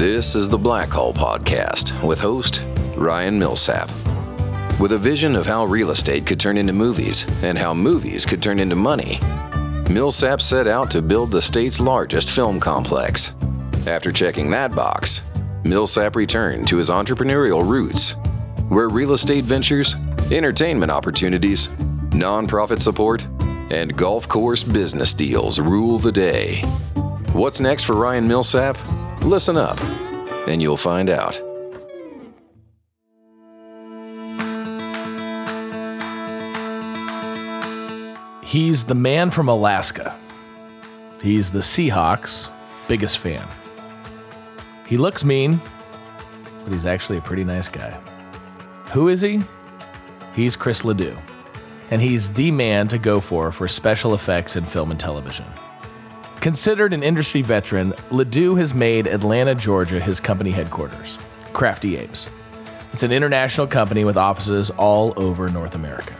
This is the Black Hole Podcast with host Ryan Millsap. With a vision of how real estate could turn into movies and how movies could turn into money, Millsap set out to build the state's largest film complex. After checking that box, Millsap returned to his entrepreneurial roots, where real estate ventures, entertainment opportunities, nonprofit support, and golf course business deals rule the day. What's next for Ryan Millsap? Listen up, and you'll find out. He's the man from Alaska. He's the Seahawks' biggest fan. He looks mean, but he's actually a pretty nice guy. Who is he? He's Chris Ledoux, and he's the man to go for for special effects in film and television. Considered an industry veteran, Ledoux has made Atlanta, Georgia his company headquarters, Crafty Apes. It's an international company with offices all over North America.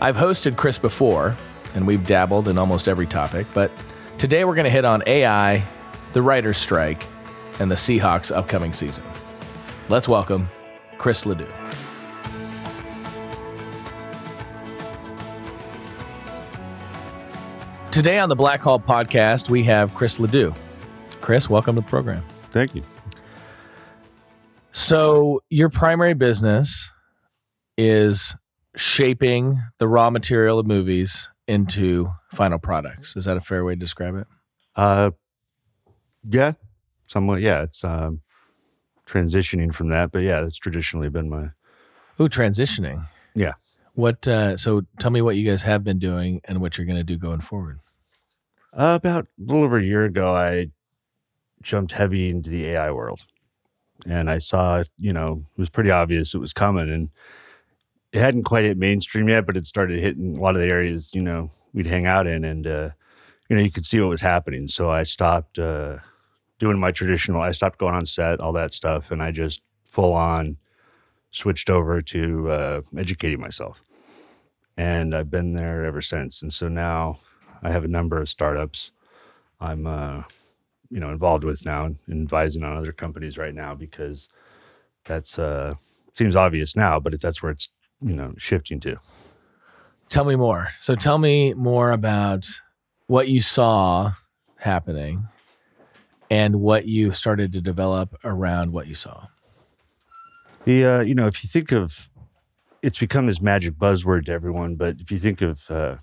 I've hosted Chris before, and we've dabbled in almost every topic, but today we're going to hit on AI, the writer's strike, and the Seahawks' upcoming season. Let's welcome Chris Ledoux. Today on the Black Hole podcast, we have Chris Ledoux. Chris, welcome to the program. Thank you. So, your primary business is shaping the raw material of movies into final products. Is that a fair way to describe it? Uh, yeah, somewhat. Yeah, it's um, transitioning from that, but yeah, that's traditionally been my. Ooh, transitioning. Yeah. What? Uh, so, tell me what you guys have been doing and what you're going to do going forward. Uh, about a little over a year ago, I jumped heavy into the AI world, and I saw, you know, it was pretty obvious it was coming, and it hadn't quite hit mainstream yet, but it started hitting a lot of the areas, you know, we'd hang out in, and uh, you know, you could see what was happening. So I stopped uh, doing my traditional. I stopped going on set, all that stuff, and I just full on switched over to uh, educating myself, and I've been there ever since. And so now I have a number of startups I'm uh, you know involved with now and advising on other companies right now because that's uh, seems obvious now, but that's where it's you know shifting to. Tell me more. So, tell me more about what you saw happening and what you started to develop around what you saw. The uh, you know if you think of it's become this magic buzzword to everyone, but if you think of uh,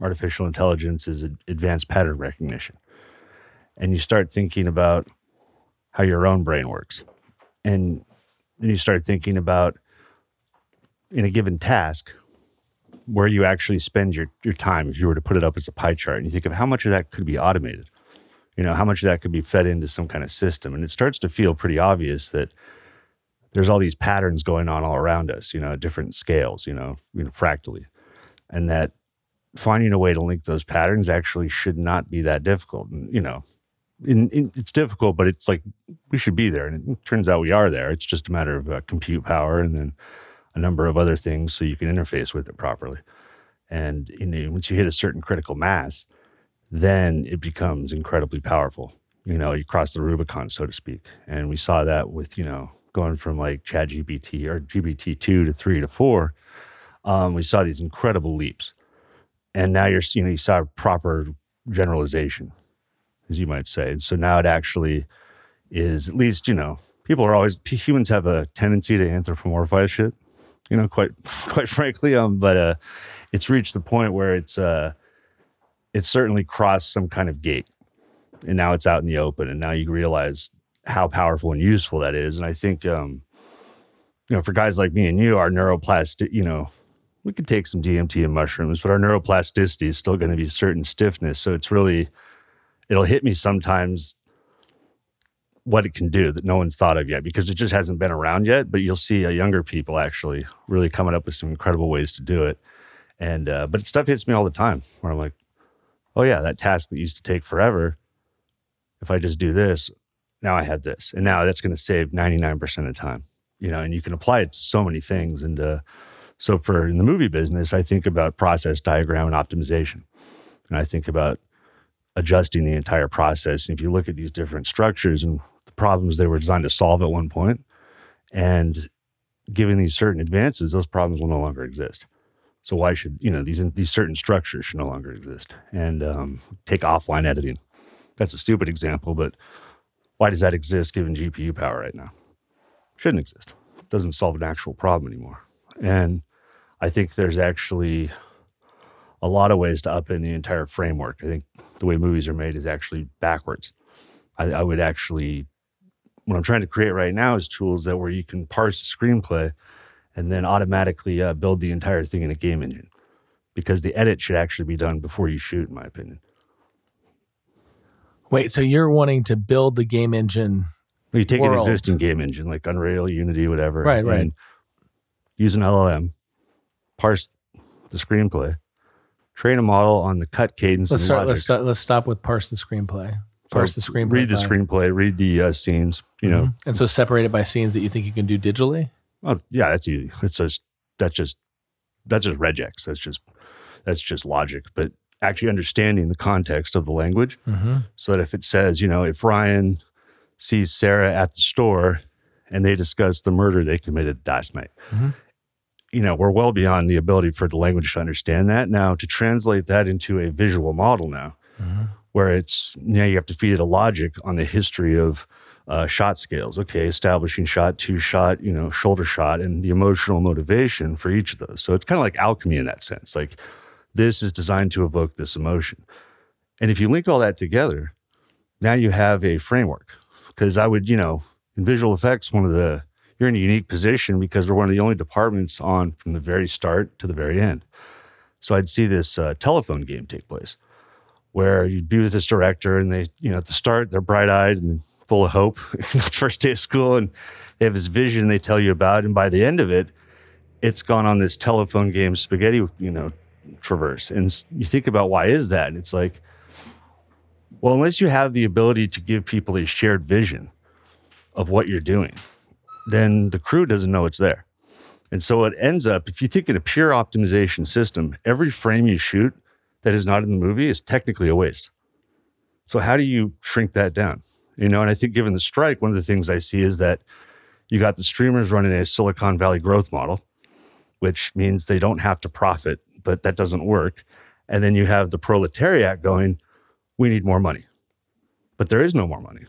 artificial intelligence is advanced pattern recognition. And you start thinking about how your own brain works. And then you start thinking about in a given task where you actually spend your, your time if you were to put it up as a pie chart and you think of how much of that could be automated you know how much of that could be fed into some kind of system and it starts to feel pretty obvious that there's all these patterns going on all around us you know at different scales you know, you know fractally and that finding a way to link those patterns actually should not be that difficult. And, you know, in, in, it's difficult, but it's like we should be there. And it turns out we are there. It's just a matter of uh, compute power and then a number of other things so you can interface with it properly. And you know, once you hit a certain critical mass, then it becomes incredibly powerful. You know, you cross the Rubicon, so to speak. And we saw that with, you know, going from like Chat GPT or GPT 2 to 3 to 4. Um, we saw these incredible leaps and now you're you know you saw proper generalization as you might say. And so now it actually is at least you know people are always humans have a tendency to anthropomorphize shit you know quite quite frankly um but uh it's reached the point where it's uh it's certainly crossed some kind of gate. And now it's out in the open and now you realize how powerful and useful that is. And i think um you know for guys like me and you our neuroplastic you know we could take some DMT and mushrooms, but our neuroplasticity is still going to be certain stiffness. So it's really, it'll hit me sometimes what it can do that no one's thought of yet because it just hasn't been around yet. But you'll see uh, younger people actually really coming up with some incredible ways to do it. And, uh, but stuff hits me all the time where I'm like, oh yeah, that task that used to take forever, if I just do this, now I have this. And now that's going to save 99% of time, you know, and you can apply it to so many things. And, uh, so for in the movie business, I think about process diagram and optimization. And I think about adjusting the entire process. And if you look at these different structures and the problems they were designed to solve at one. And given these certain advances, those problems will no longer exist. So why should you know these these certain structures should no longer exist? And um, take offline editing. That's a stupid example, but why does that exist given GPU power right now? Shouldn't exist. doesn't solve an actual problem anymore. And I think there's actually a lot of ways to upend the entire framework. I think the way movies are made is actually backwards. I, I would actually, what I'm trying to create right now is tools that where you can parse a screenplay and then automatically uh, build the entire thing in a game engine because the edit should actually be done before you shoot, in my opinion. Wait, so you're wanting to build the game engine? You take world. an existing game engine like Unreal, Unity, whatever, Right, right. and Use an LLM, parse the screenplay, train a model on the cut cadence Let's and start. logic. Let's start. Let's stop with parse the screenplay. Parse the screenplay. Read the by- screenplay. Read the uh, scenes. You know, Mhm. and so separate it by scenes that you think you can do digitally. Oh, yeah, that's easy. It's just that's just that's just regex. That's just that's just logic. But actually understanding the context of the language, Mm-hmm. so that if it says, you know, if Ryan sees Sarah at the store and they discuss the murder they committed last night, Mhm. You know, we're well beyond the ability for the language to understand that. Now to translate that into a visual model now, Mm-hmm. where it's now you have to feed it a logic on the history of uh, shot scales. Okay, establishing shot, two shot, you know, shoulder shot, and the emotional motivation for each of those. So it's kind of like alchemy in that sense. Like this is designed to evoke this emotion, and if you link all that together, now you have a framework. Because I would, you know, in visual effects, one of the you're in a unique position because we're one of the only departments on from the very start to the very end. So I'd see this uh, telephone game take place where you'd be with this director and they, you know, at the start, they're bright eyed and full of hope. First day of school, and they have this vision they tell you about. And by the end of it, it's gone on this telephone game spaghetti, you know, traverse. And you think about why is that? And it's like, well, unless you have the ability to give people a shared vision of what you're doing, then the crew doesn't know it's there. And so it ends up, if you think in a pure optimization system, every frame you shoot that is not in the movie is technically a waste. So how do you shrink that down? You know, and I think given the strike, one of the things I see is that you got the streamers running a Silicon Valley growth model, which means they don't have to profit, but that doesn't work. And then you have the proletariat going, we need more money. But there is no more money.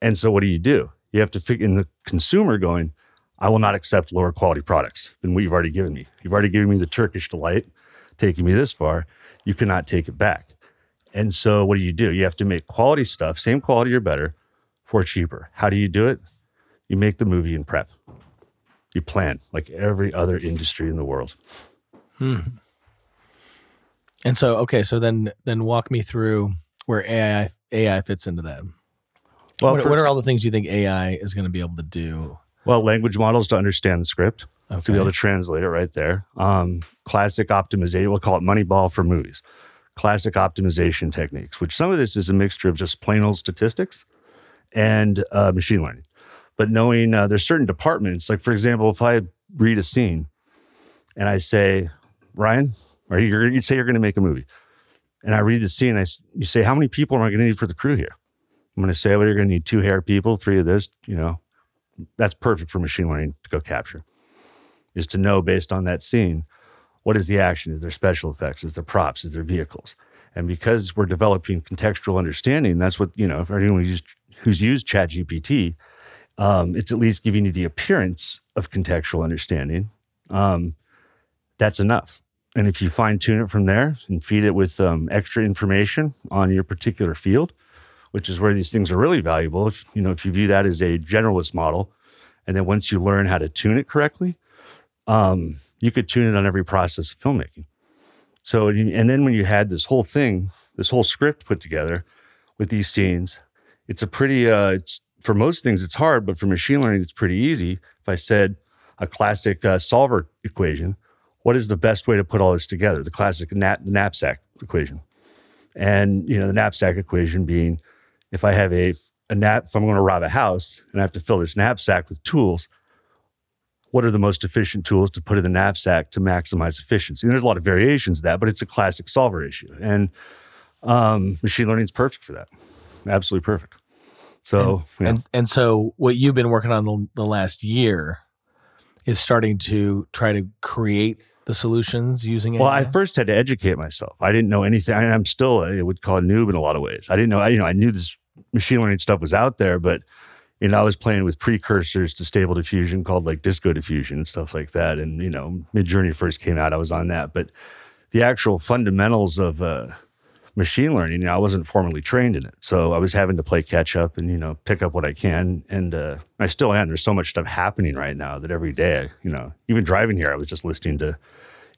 And so what do you do? You have to figure in the consumer going, I will not accept lower quality products than what you've already given me. You've already given me the Turkish delight, taking me this far. You cannot take it back. And so what do you do? You have to make quality stuff, same quality or better, for cheaper. How do you do it? You make the movie in prep. You plan like every other industry in the world. Hmm. And so, okay, so then then walk me through where AI AI fits into that. Well, what, what are all the things you think AI is going to be able to do? well, language models to understand the script. Okay. to be able to translate it right there. Um, classic optimization, we'll call it Moneyball for movies. Classic optimization techniques, which some of this is a mixture of just plain old statistics and uh, machine learning. But knowing uh, there's certain departments, like for example, if I read a scene and I say, Ryan, or you you say you're going to make a movie, and I read the scene, I you say, how many people am I going to need for the crew here? I'm going to say, well, you're going to need two hair people, three of this. You know, that's perfect for machine learning to go capture is to know based on that scene what is the action? Is there special effects? Is there props? Is there vehicles? And because we're developing contextual understanding that's what you know for anyone who's, who's used chat gpt um, it's at least giving you the appearance of contextual understanding um, that's enough. And if you fine tune it from there and feed it with um, extra information on your particular field which is where these things are really valuable if you know if you view that as a generalist model and then once you learn how to tune it correctly um, you could tune it on every process of filmmaking. So, and then when you had this whole thing, this whole script put together with these scenes, it's a pretty, uh, it's for most things, it's hard, but for machine learning, it's pretty easy. If I said a classic uh, solver equation, what is the best way to put all this together? The classic nap, knapsack equation. And, you know, the knapsack equation being if I have a, a nap, if I'm going to rob a house and I have to fill this knapsack with tools, what are the most efficient tools to put in the knapsack to maximize efficiency? And there's a lot of variations of that, but it's a classic solver issue. And um, machine learning is perfect for that. Absolutely perfect. So you know, And and so what you've been working on the, the last year is starting to try to create the solutions using well, I first had to educate myself. I didn't know anything. I, I'm still I would call a noob in a lot of ways. I didn't know. I, you know, I knew this machine learning stuff was out there, but you know, I was playing with precursors to stable diffusion called like disco diffusion and stuff like that. And you know, Mid Journey first came out, I was on that, but the actual fundamentals of uh, machine learning, you know, I wasn't formally trained in it, so I was having to play catch up and you know pick up what I can. And uh, I still am. There's so much stuff happening right now that every day, you know, even driving here, I was just listening to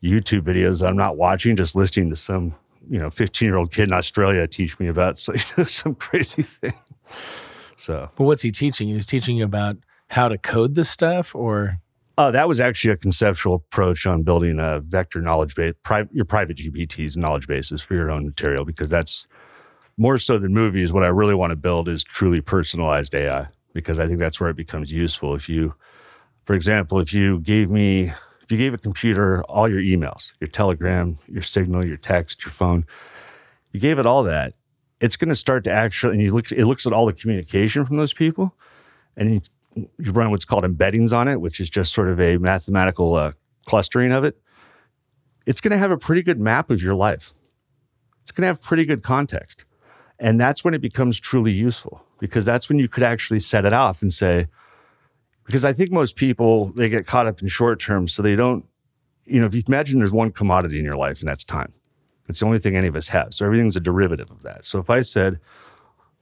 YouTube videos I'm not watching, just listening to some you know 15 year old kid in Australia teach me about so, some crazy thing. So but what's he teaching you? He's teaching you about how to code this stuff or Oh, that was actually a conceptual approach on building a vector knowledge base, pri- your private GPTs knowledge bases for your own material, because that's more so than movies. What I really want to build is truly personalized AI, because I think that's where it becomes useful. If you, for example, if you gave me, you gave a computer all your emails, your Telegram, your Signal, your text, your phone, you gave it all that, it's going to start to actually, and you look, it looks at all the communication from those people, and you you run what's called embeddings on it, which is just sort of a mathematical uh, clustering of it, it's going to have a pretty good map of your life. It's going to have pretty good context. And that's when it becomes truly useful because that's when you could actually set it off and say, because I think most people, they get caught up in short term. So they don't, you know, if you imagine there's one commodity in your life and that's time, it's the only thing any of us have. So everything's a derivative of that. So if I said,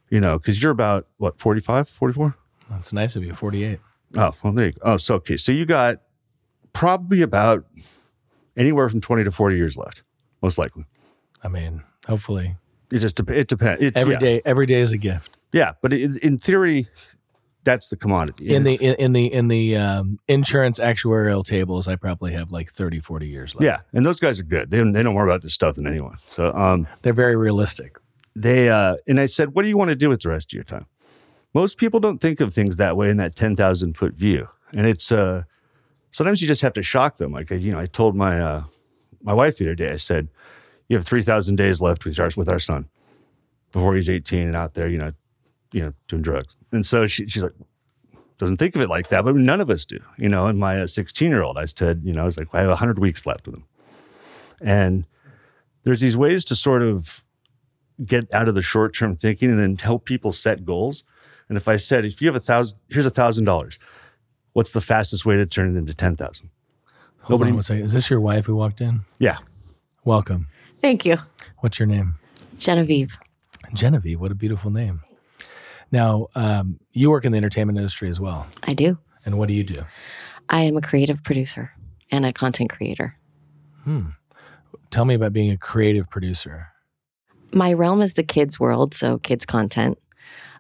you know, because you're about what, 45, 44? that's nice of you, 48. Oh, well, there you go. Oh, so okay. So you got probably about anywhere from 20 to 40 years left, most likely. I mean, hopefully It just dep- it depends. It's, every yeah. day every day is a gift. Yeah, but in, in theory, that's the commodity. In the in, in the in the um, insurance actuarial tables, I probably have like 30 40 years left. yeah, and those guys are good. They don't, they know more about this stuff than anyone. So um, They're very realistic. they uh, and I said, what do you want to do with the rest of your time? Most people don't think of things that way in that 10,000 foot view, and it's uh, sometimes you just have to shock them. Like I, you know, I told my uh, my wife the other day, I said, you have 3,000 days left with our with our son before he's 18 and out there, you know, you know, doing drugs. And so she, she's like, doesn't think of it like that, but none of us do, you know. And my uh, 16 year old, I said, you know, I was like, I have 100 weeks left with him, and there's these ways to sort of get out of the short term thinking and then help people set goals. And if I said, if you have a thousand, here's a thousand dollars, what's the fastest way to turn it into ten thousand? Hold Nobody- on one second. Is this your wife who walked in? Yeah, Welcome. Thank you. What's your name? Genevieve. Genevieve. What a beautiful name. Now, um, you work in the entertainment industry as well. I do. And what do you do? I am a creative producer and a content creator. Tell me about being a creative producer. My realm is the kids' world, so kids' content.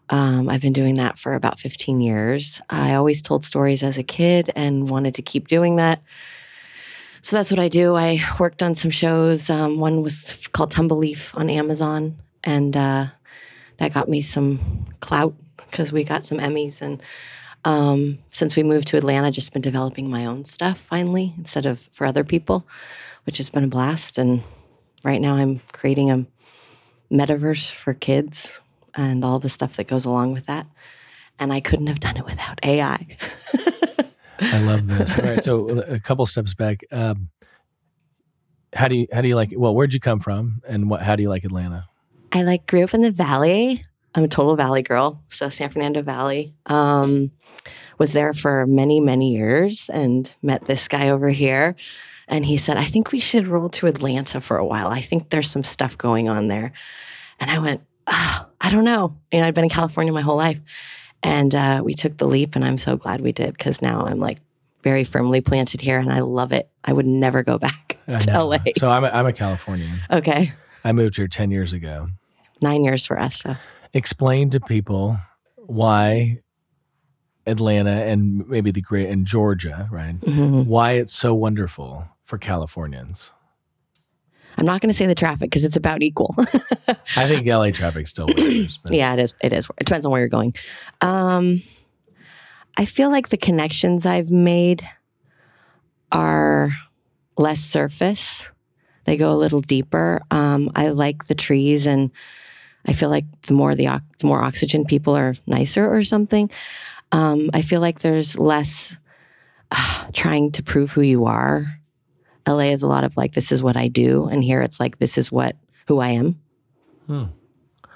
Um, I've been doing that for about 15 years. I always told stories as a kid and wanted to keep doing that. So that's what I do. I worked on some shows. Um, one was called Tumbleleaf on Amazon, and uh, that got me some clout because we got some Emmys. And um, since we moved to Atlanta, just been developing my own stuff finally instead of for other people, which has been a blast. And right now, I'm creating a metaverse for kids and all the stuff that goes along with that. And I couldn't have done it without AI. I love this. All right, so a couple steps back. Um, how do you how do you like? Well, where'd you come from, and what? How do you like Atlanta? I like grew up in the valley. I'm a total valley girl, so San Fernando Valley. Um, was there for many many years and met this guy over here, and he said, "I think we should roll to Atlanta for a while. I think there's some stuff going on there." And I went, oh, "I don't know." You know, I'd been in California my whole life, and uh, we took the leap, and I'm so glad we did because now I'm like very firmly planted here, and I love it. I would never go back to. LA. So I'm a, I'm a Californian. Okay, I moved here ten years ago. Nine years for us. So. Explain to people why Atlanta and maybe the great and Georgia, right? Mhm. Why it's so wonderful for Californians. I'm not going to say the traffic because it's about equal. I think LA traffic still but- yeah, it is. It is. It depends on where you're going. Um, I feel like the connections I've made are less surface. They go a little deeper. Um, I like the trees and I feel like the more the, the more oxygen people are nicer or something. Um, I feel like there's less uh, trying to prove who you are. LA is a lot of like this is what I do, and here it's like this is what who I am. Hmm.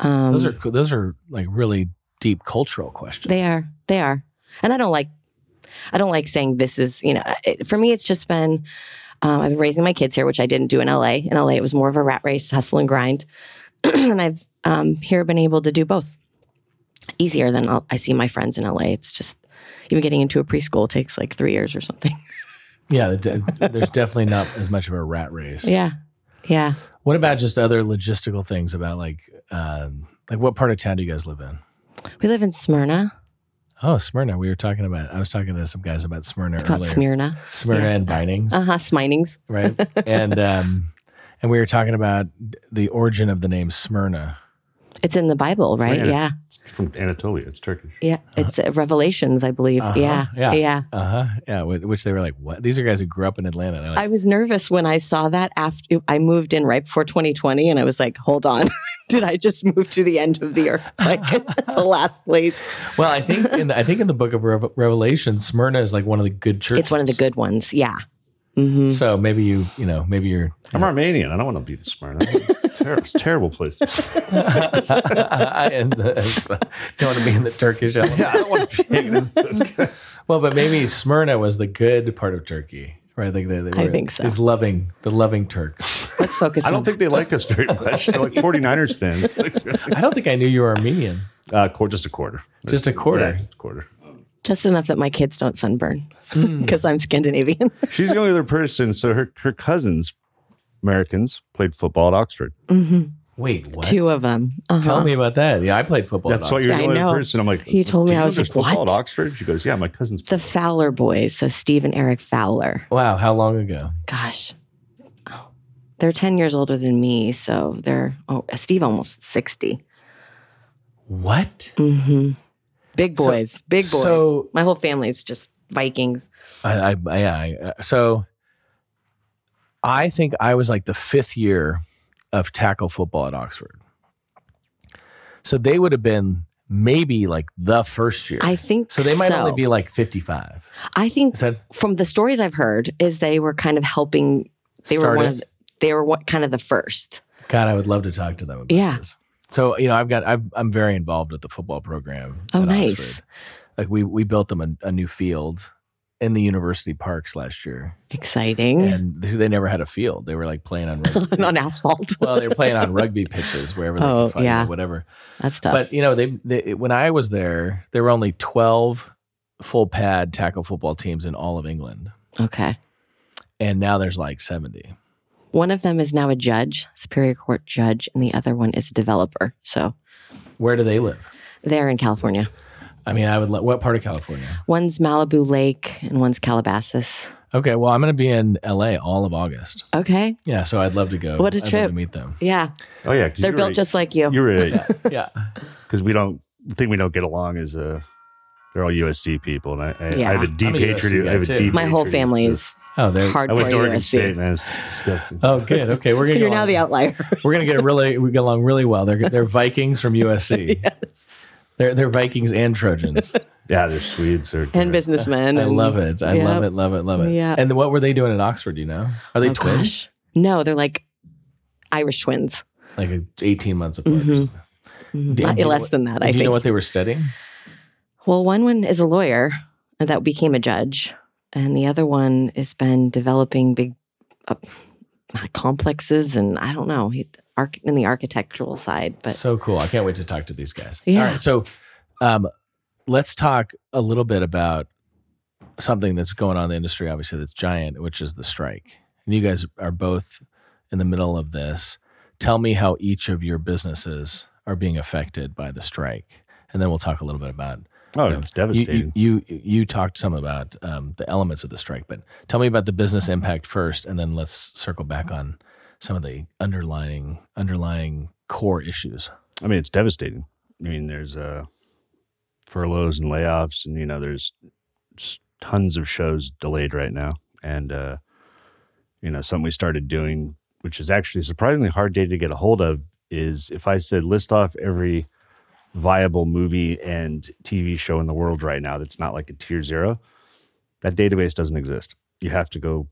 Um, Those are those are like really deep cultural questions. They are. They are. And I don't like. I don't like saying this is. You know, it, for me, it's just been. Um, I've been raising my kids here, which I didn't do in LA. In LA, it was more of a rat race, hustle and grind, and I've um, here been able to do both. Easier than I'll, I see my friends in LA. It's just even getting into a preschool takes like three years or something. Yeah, there's definitely not as much of a rat race. yeah, yeah. What about just other logistical things about like um, like what part of town do you guys live in? We live in Smyrna. Oh, Smyrna. We were talking about. I was talking to some guys about Smyrna earlier. Smyrna. Smyrna Yeah. and Vinings, Uh huh. Sminings. right? and um, and we were talking about the origin of the name Smyrna. It's in the Bible, right? Yeah. Yeah. It's from Anatolia. It's Turkish. Yeah. It's uh, Revelations, I believe. Uh-huh. Yeah. Yeah. Yeah. Uh huh. Yeah. Which they were like, what? These are guys who grew up in Atlanta. Like, I was nervous when I saw that after I moved in right before 2020, and I was like, "Hold on, did I just move to the end of the earth, like the last place?" well, I think in the, I think in the book of Rev- Revelation, Smyrna is like one of the good churches. It's one of the good ones. Yeah. Hmm So maybe you, you know, maybe you're. I'm Armenian. I don't want to be in Smyrna. It's a terrible, terrible place. and, uh, don't want to be in the Turkish element. Yeah, I don't want to be hanging out those guys. Well, but maybe Smyrna was the good part of Turkey, right? Like they, they I were think so. These loving, the loving Turks. Let's focus. I don't on, think they like us very much. They're like 49ers fans. I don't think I knew you were Armenian. uh, just a quarter. Just a quarter. Yeah, just a quarter. Just enough that my kids don't sunburn Hmm. because I'm Scandinavian. She's the only other person. So her, her cousins, Americans, played football at Oxford. hmm Wait, what? Two of them. Uh-huh. Tell me about that. Yeah, I played football. That's at why you're Yeah, the I only person. I'm like, He told me, I was there's like, football what? at Oxford? She goes, yeah, my cousin's. the Fowler boys. So Steve and Eric Fowler. Wow, how long ago? Gosh. Oh, they're 10 years older than me. So they're, oh, Steve almost 60. What? hmm Big So- boys, big boys. so- My whole family is just Vikings. I, I, I, I uh, so I think I was like the fifth year of tackle football at Oxford. So they would have been maybe like the first year. I think so they might so. only be like 55. I think that from the stories I've heard is they were kind of helping. They were one of. started? The, they were what kind of the first. God, I would love to talk to them about Yeah. this. So, you know, I've got, I've, I'm very involved with the football program. Oh, nice. Oxford. Like we, we built them a, a new field in the university parks last year Exciting. and they, they never had a field. They were like playing on rugby. on asphalt. well, they were playing on rugby pitches wherever they Oh, could find yeah. it, whatever. That's tough. But you know, they, they when I was there, there were only twelve full pad tackle football teams in all of England, okay. and now there's like seventy. One of them is now a judge, Superior Court judge, and the other one is a developer. So Where do they live? they're in California. I mean, I would. Lo- what part of California? One's Malibu Lake and one's Calabasas. Okay, well, I'm going to be in LA all of August. Okay. Yeah, so I'd love to go. What a I'd love trip. to meet them. Yeah. Oh yeah, They're built a- just like you. You're a Yeah, because we don't the thing we don't get along is uh they're all USC people, and I, I, Yeah. I have a deep I'm hatred. USC I have a guy, too. deep. My whole hatred family of- is Oh, there. I went hardcore to Oregon USC. State, man. It's disgusting. Oh, good. Okay, we're gonna. You're get now along- the outlier. We're gonna get really. We get along really well. They're they're Vikings from USC. yes. They're they're Vikings and Trojans. Yeah, they're Swedes. They're, And businessmen. I and- love it. I love it. Love it. Love it. Yeah. And what were they doing at Oxford? You know, are they Oh, twins? gosh. No, they're like Irish twins. Like eighteen months apart. or Mhm. something. Mhm. Do- Not do less than that, Do I you think. know what they were studying? Well, one one is a lawyer that became a judge, and the other one has been developing big uh, complexes, and I don't know, in the architectural side. But so cool. I can't wait to talk to these guys. Yeah. All right. So, um, let's talk a little bit about something that's going on in the industry. Obviously, that's giant, which is the strike. And you guys are both in the middle of this. Tell me how each of your businesses are being affected by the strike, and then we'll talk a little bit about Oh, you know, it's devastating. you, you you talked some about um, the elements of the strike, but tell me about the business impact first, and then let's circle back on some of the underlying underlying core issues. I mean, it's devastating. I mean, there's uh, furloughs and layoffs, and you know, there's tons of shows delayed right now. And uh, you know, something we started doing, which is actually surprisingly hard day to get a hold of, is if I said list off every viable movie and TV show in the world right now that's not like a tier zero, that database doesn't exist. You have to go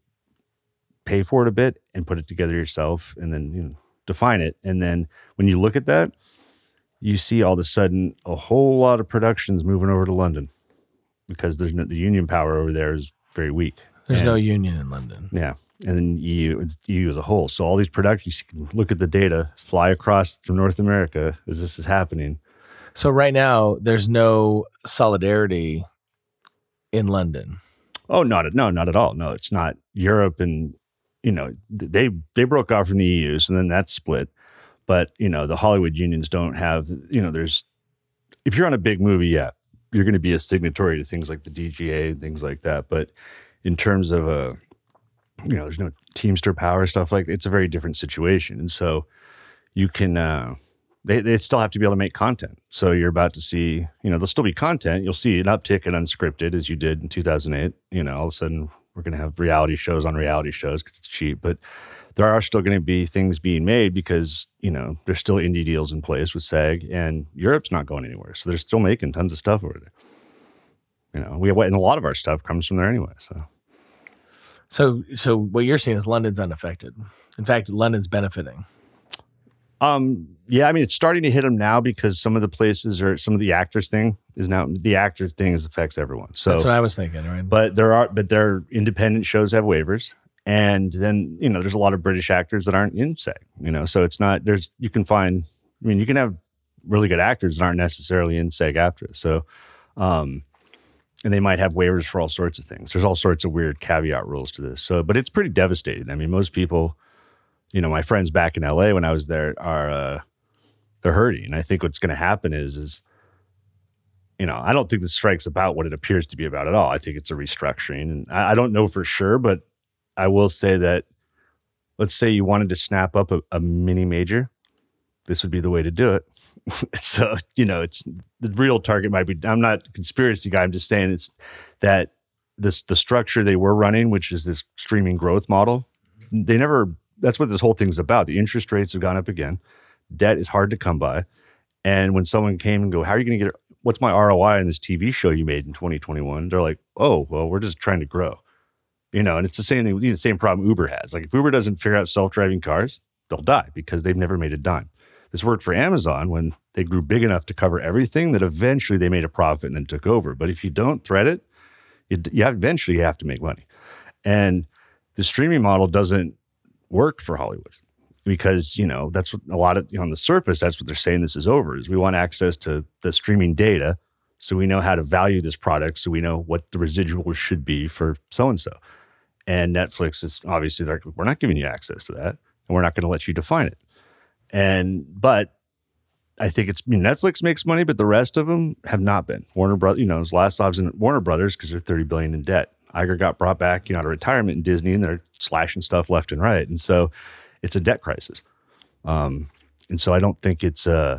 pay for it a bit and put it together yourself and then you know, define it. And then when you look at that, you see all of a sudden a whole lot of productions moving over to London because there's no, the union power over there is very weak. There's And- no union in London. yeah, and then EU, EU as a whole. So all these productions, you can look at the data, fly across from North America as this is happening. So right now, there's no solidarity in London. Oh, not at, no, not at all. No, it's not Europe, and you know they they broke off from the EU, so then that split. But you know the Hollywood unions don't have. You know, there's if you're on a big movie, yeah, you're going to be a signatory to things like the DGA and things like that. But in terms of a, you know, there's no Teamster power stuff like it's a very different situation, and so you can. uh they, they still have to be able to make content. So you're about to see, you know, there'll still be content. You'll see an uptick in unscripted as you did in 2008. You know, all of a sudden we're going to have reality shows on reality shows because it's cheap. But there are still going to be things being made because, you know, there's still indie deals in place with SAG and Europe's not going anywhere. So they're still making tons of stuff over there. You know, we have and a lot of our stuff comes from there anyway. So So, so what you're seeing is London's unaffected. In fact, London's benefiting. Um, yeah, I mean, it's starting to hit them now because some of the places or some of the actors thing is now the actors thing is affects everyone. So, That's what I was thinking, right? but there are, but their independent shows have waivers. And then, you know, there's a lot of British actors that aren't in SAG, you know, so it's not, there's, you can find, I mean, you can have really good actors that aren't necessarily in SAG-AFTRA. So, um, and they might have waivers for all sorts of things. There's all sorts of weird caveat rules to this. So, but it's pretty devastating. I mean, most people, you know, my friends back in LA when I was there are, uh, they're hurting. And I think what's going to happen is, is, you know, I don't think the strike's about what it appears to be about at all. I think it's a restructuring. And I, I don't know for sure, but I will say that let's say you wanted to snap up a, a mini major, this would be the way to do it. so, you know, it's the real target might be I'm not conspiracy guy, I'm just saying it's that this the structure they were running, which is this streaming growth model, they never that's what this whole thing's about. The interest rates have gone up again. Debt is hard to come by. And when someone came and go, How are you going to get what's my ROI on this TV show you made in 2021? They're like, Oh, well, we're just trying to grow. You know, and it's the same thing, you know, same problem Uber has. Like if Uber doesn't figure out self-driving cars, they'll die because they've never made a dime. This worked for Amazon when they grew big enough to cover everything that eventually they made a profit and then took over. But if you don't thread it, you, you eventually you have to make money. And the streaming model doesn't work for Hollywood because you know that's what a lot of you know, on the surface that's what they're saying this is over is we want access to the streaming data so we know how to value this product so we know what the residuals should be for so and so and netflix is obviously like we're not giving you access to that and we're not going to let you define it. And but i think it's I netflix makes money but the rest of them have not been. Warner brothers you know his last jobs in warner brothers because they're 30 billion in debt Iger got brought back, you know, out of retirement in Disney, and they're slashing stuff left and right, and so it's a debt crisis. Um, and so I don't think it's uh,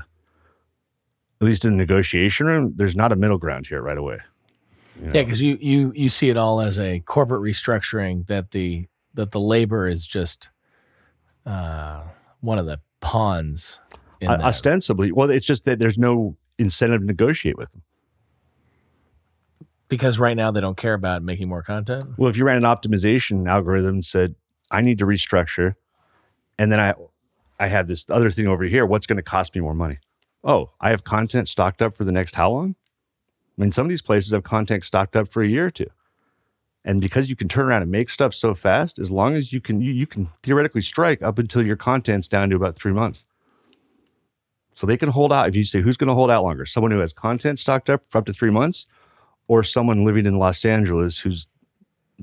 at least in the negotiation room. There's not a middle ground here right away. you know? Yeah, because you you you see it all as a corporate restructuring that the that the labor is just uh, one of the pawns. In O- ostensibly, well, it's just that there's no incentive to negotiate with them. Because right now they don't care about making more content. Well, if you ran an optimization algorithm and said, I need to restructure, and then I I have this other thing over here, what's going to cost me more money? Oh, I have content stocked up for the next how long? I mean, some of these places have content stocked up for a year or two. And because you can turn around and make stuff so fast, as long as you can you, you can theoretically strike up until your content's down to about three months. So they can hold out. If you say who's going to hold out longer, someone who has content stocked up for up to three months, or someone living in Los Angeles who's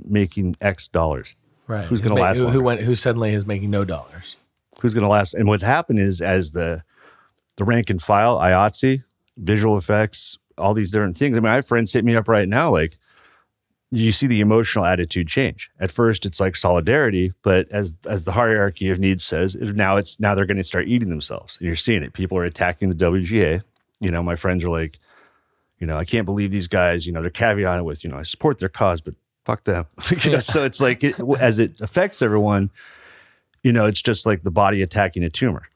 making X dollars. Right. Who's gonna last Who, who went? Who suddenly is making no dollars? Who's going to last? And what happened is, as the the rank and file, IATSE, visual effects, all these different things. I mean, I have friends hit me up right now, like you see the emotional attitude change. At first, it's like solidarity, but as as the hierarchy of needs says, now it's now they're going to start eating themselves. And you're seeing it. People are attacking the WGA. You know, my friends are like, you know, I can't believe these guys. You know, they're caveating with, you know, I support their cause, but fuck them. You know, So it's like it, as it affects everyone, you know, it's just like the body attacking a tumor.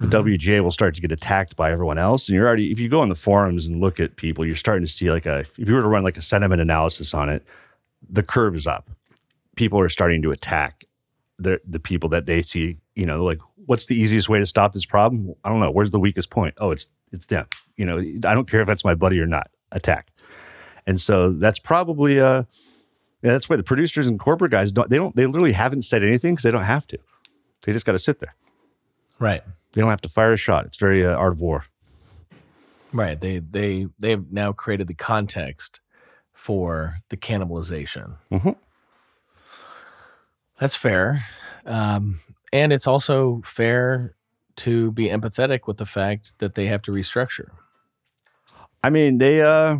the mm-hmm. WGA will start to get attacked by everyone else. And you're already, if you go on the forums and look at people, you're starting to see like a, if you were to run like a sentiment analysis on it, the curve is up. People are starting to attack the the people that they see. You know, like what's the easiest way to stop this problem? I don't know. Where's the weakest point? Oh, it's it's them. You know, I don't care if that's my buddy or not. Attack. And so that's probably uh, yeah, that's why the producers and corporate guys don't. They don't. They literally haven't said anything because they don't have to. They just got to sit there. Right. They don't have to fire a shot. It's very uh, art of war. Right. They they they have now created the context for the cannibalization. Mhm. That's fair, um, and it's also fair to be empathetic with the fact that they have to restructure. I mean, they. uh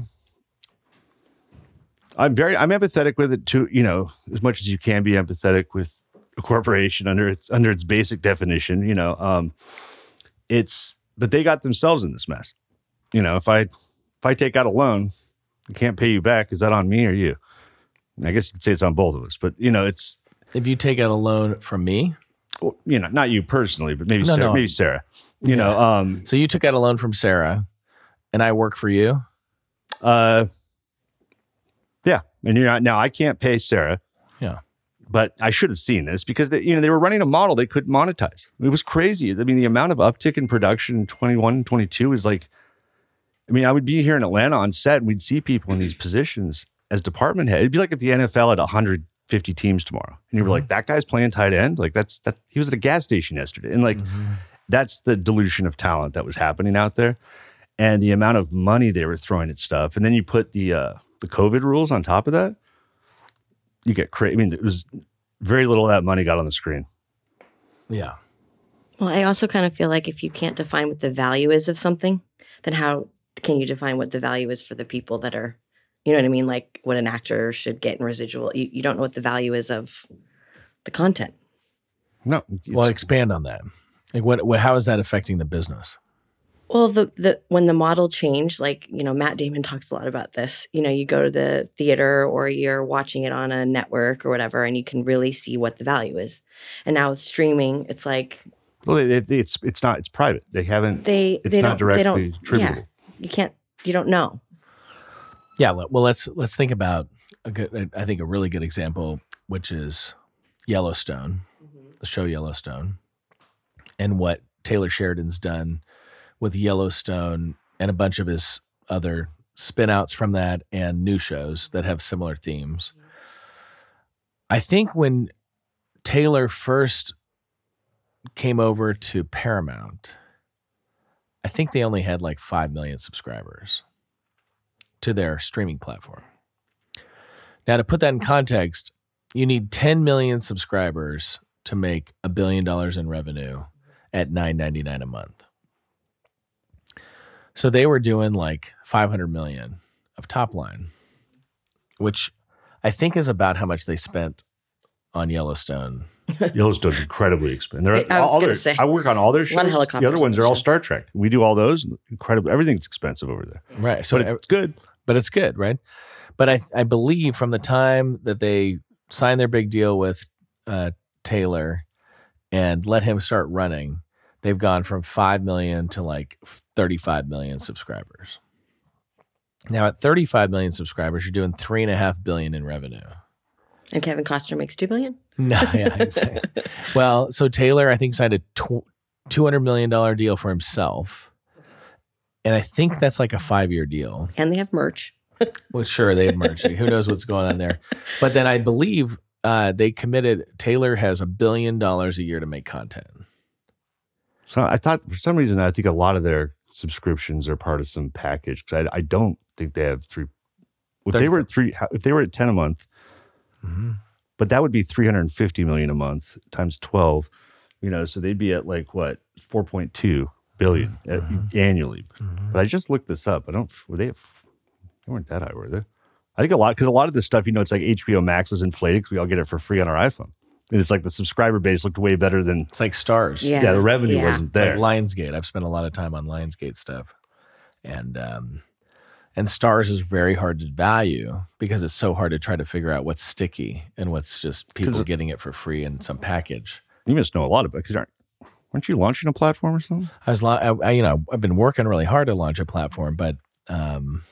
I'm very. I'm empathetic with it too. You know, as much as you can be empathetic with a corporation under its under its basic definition. You know, um, it's but they got themselves in this mess. You know, if I if I take out a loan, I can't pay you back. Is that on me or you? I guess you could say it's on both of us. But you know, it's If you take out a loan from me, you know, not you personally, but maybe No, Sarah, no. maybe Sarah. You know, um, so you took out a loan from Sarah, and I work for you. uh, yeah, and you're not, now I can't pay Sarah. Yeah. but I should have seen this because they, you know they were running a model they couldn't monetize. It was crazy. I mean, the amount of uptick in production in 21, 22 is like. I mean, I would be here in Atlanta on set, and we'd see people in these positions as department head. It'd be like if the NFL had 150 teams tomorrow, and you were like, "That guy's playing tight end." Like that's that he was at a gas station yesterday, and like that's the dilution of talent that was happening out there, and the amount of money they were throwing at stuff. And then you put the uh, the COVID rules on top of that, you get crazy. I mean, it was very little of that money got on the screen. Yeah. Well, I also kind of feel like if you can't define what the value is of something, then how can you define what the value is for the people that are, you know what I mean? Like what an actor should get in residual. You, you don't know what the value is of the content. No, Well, expand on that. Like, what, what? How is that affecting the business? Well, the the when the model changed, like you know, Matt Damon talks a lot about this. You know, you go to the theater or you're watching it on a network or whatever, and you can really see what the value is. And now with streaming, it's like well, it, it- it's it's not it's private. They haven't. they it's they not don't directly they don't attributable. yeah you can't you don't know. Yeah. Well, let's let's think about a good. I think a really good example, which is Yellowstone, mm-hmm. the show Yellowstone, and what Taylor Sheridan's done with Yellowstone and a bunch of his other spinouts from that and new shows that have similar themes. Mm-hmm. I think when Taylor first came over to Paramount, I think they only had like 5 million subscribers to their streaming platform. Now, to put that in context, you need 10 million subscribers to make a billion dollars in revenue at 9.99 a month. So they were doing like 500 million of top line, which I think is about how much they spent on Yellowstone. Yellowstone's incredibly expensive. They're, I was all gonna their- say. I work on all their lot of shows. The other ones are all. Star Trek. We do all those. Incredible. Everything's expensive over there, Right. So but it's good. But it's good, right? But I I believe from the time that they signed their big deal with uh, Taylor and let him start running, they've gone from five million to like thirty five million subscribers. Now at thirty five million subscribers, you're doing three and a half billion in revenue. And Kevin Costner makes two billion. No, yeah, exactly. well, so Taylor, I think, signed a tw- two hundred million dollar deal for himself, and I think that's like a five year deal. And they have merch. Well, sure, they have merch. Who knows what's going on there? But then I believe uh, they committed. Taylor has a billion dollars a year to make content. So I thought for some reason I think a lot of their subscriptions are part of some package because I, I don't think they have three. If they were at three, if they were at ten a month, but that would be three hundred and fifty million a month times twelve. You know, so they'd be at like what four point two billion at- annually. Mm-hmm. But I just looked this up. I don't. Were they? They weren't that high, were they? I think a lot because a lot of this stuff, you know, it's like HBO Max was inflated because we all get it for free on our iPhone, and it's like the subscriber base looked way better than It's like Starz. Yeah. yeah, the revenue yeah. wasn't there. Like Lionsgate. I've spent a lot of time on Lionsgate stuff, and um, and Starz is very hard to value because it's so hard to try to figure out what's sticky and what's just people getting it for free in some package. You must know a lot about because aren't weren't you launching a platform or something? I was, I, I, you know, I've been working really hard to launch a platform, but, um,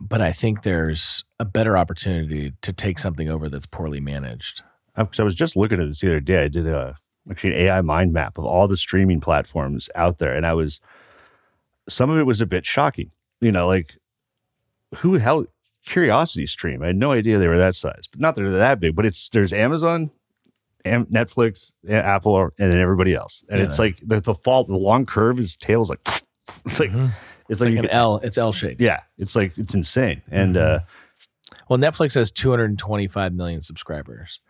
but I think there's a better opportunity to take something over that's poorly managed. Because I was just looking at this the other day. I did a actually an AI mind map of all the streaming platforms out there, and I was some of it was a bit shocking. You know, like who hell Curiosity Stream? I had no idea they were that size, but not that they're that big. But it's there's Amazon, Am- Netflix, Apple, and then everybody else, and Yeah. it's like the, the fault. The long curve is tails like it's like Mhm. it's It's like you an L. It's L shaped. Yeah, it's like it's insane, and uh, Well, Netflix has 225 million subscribers.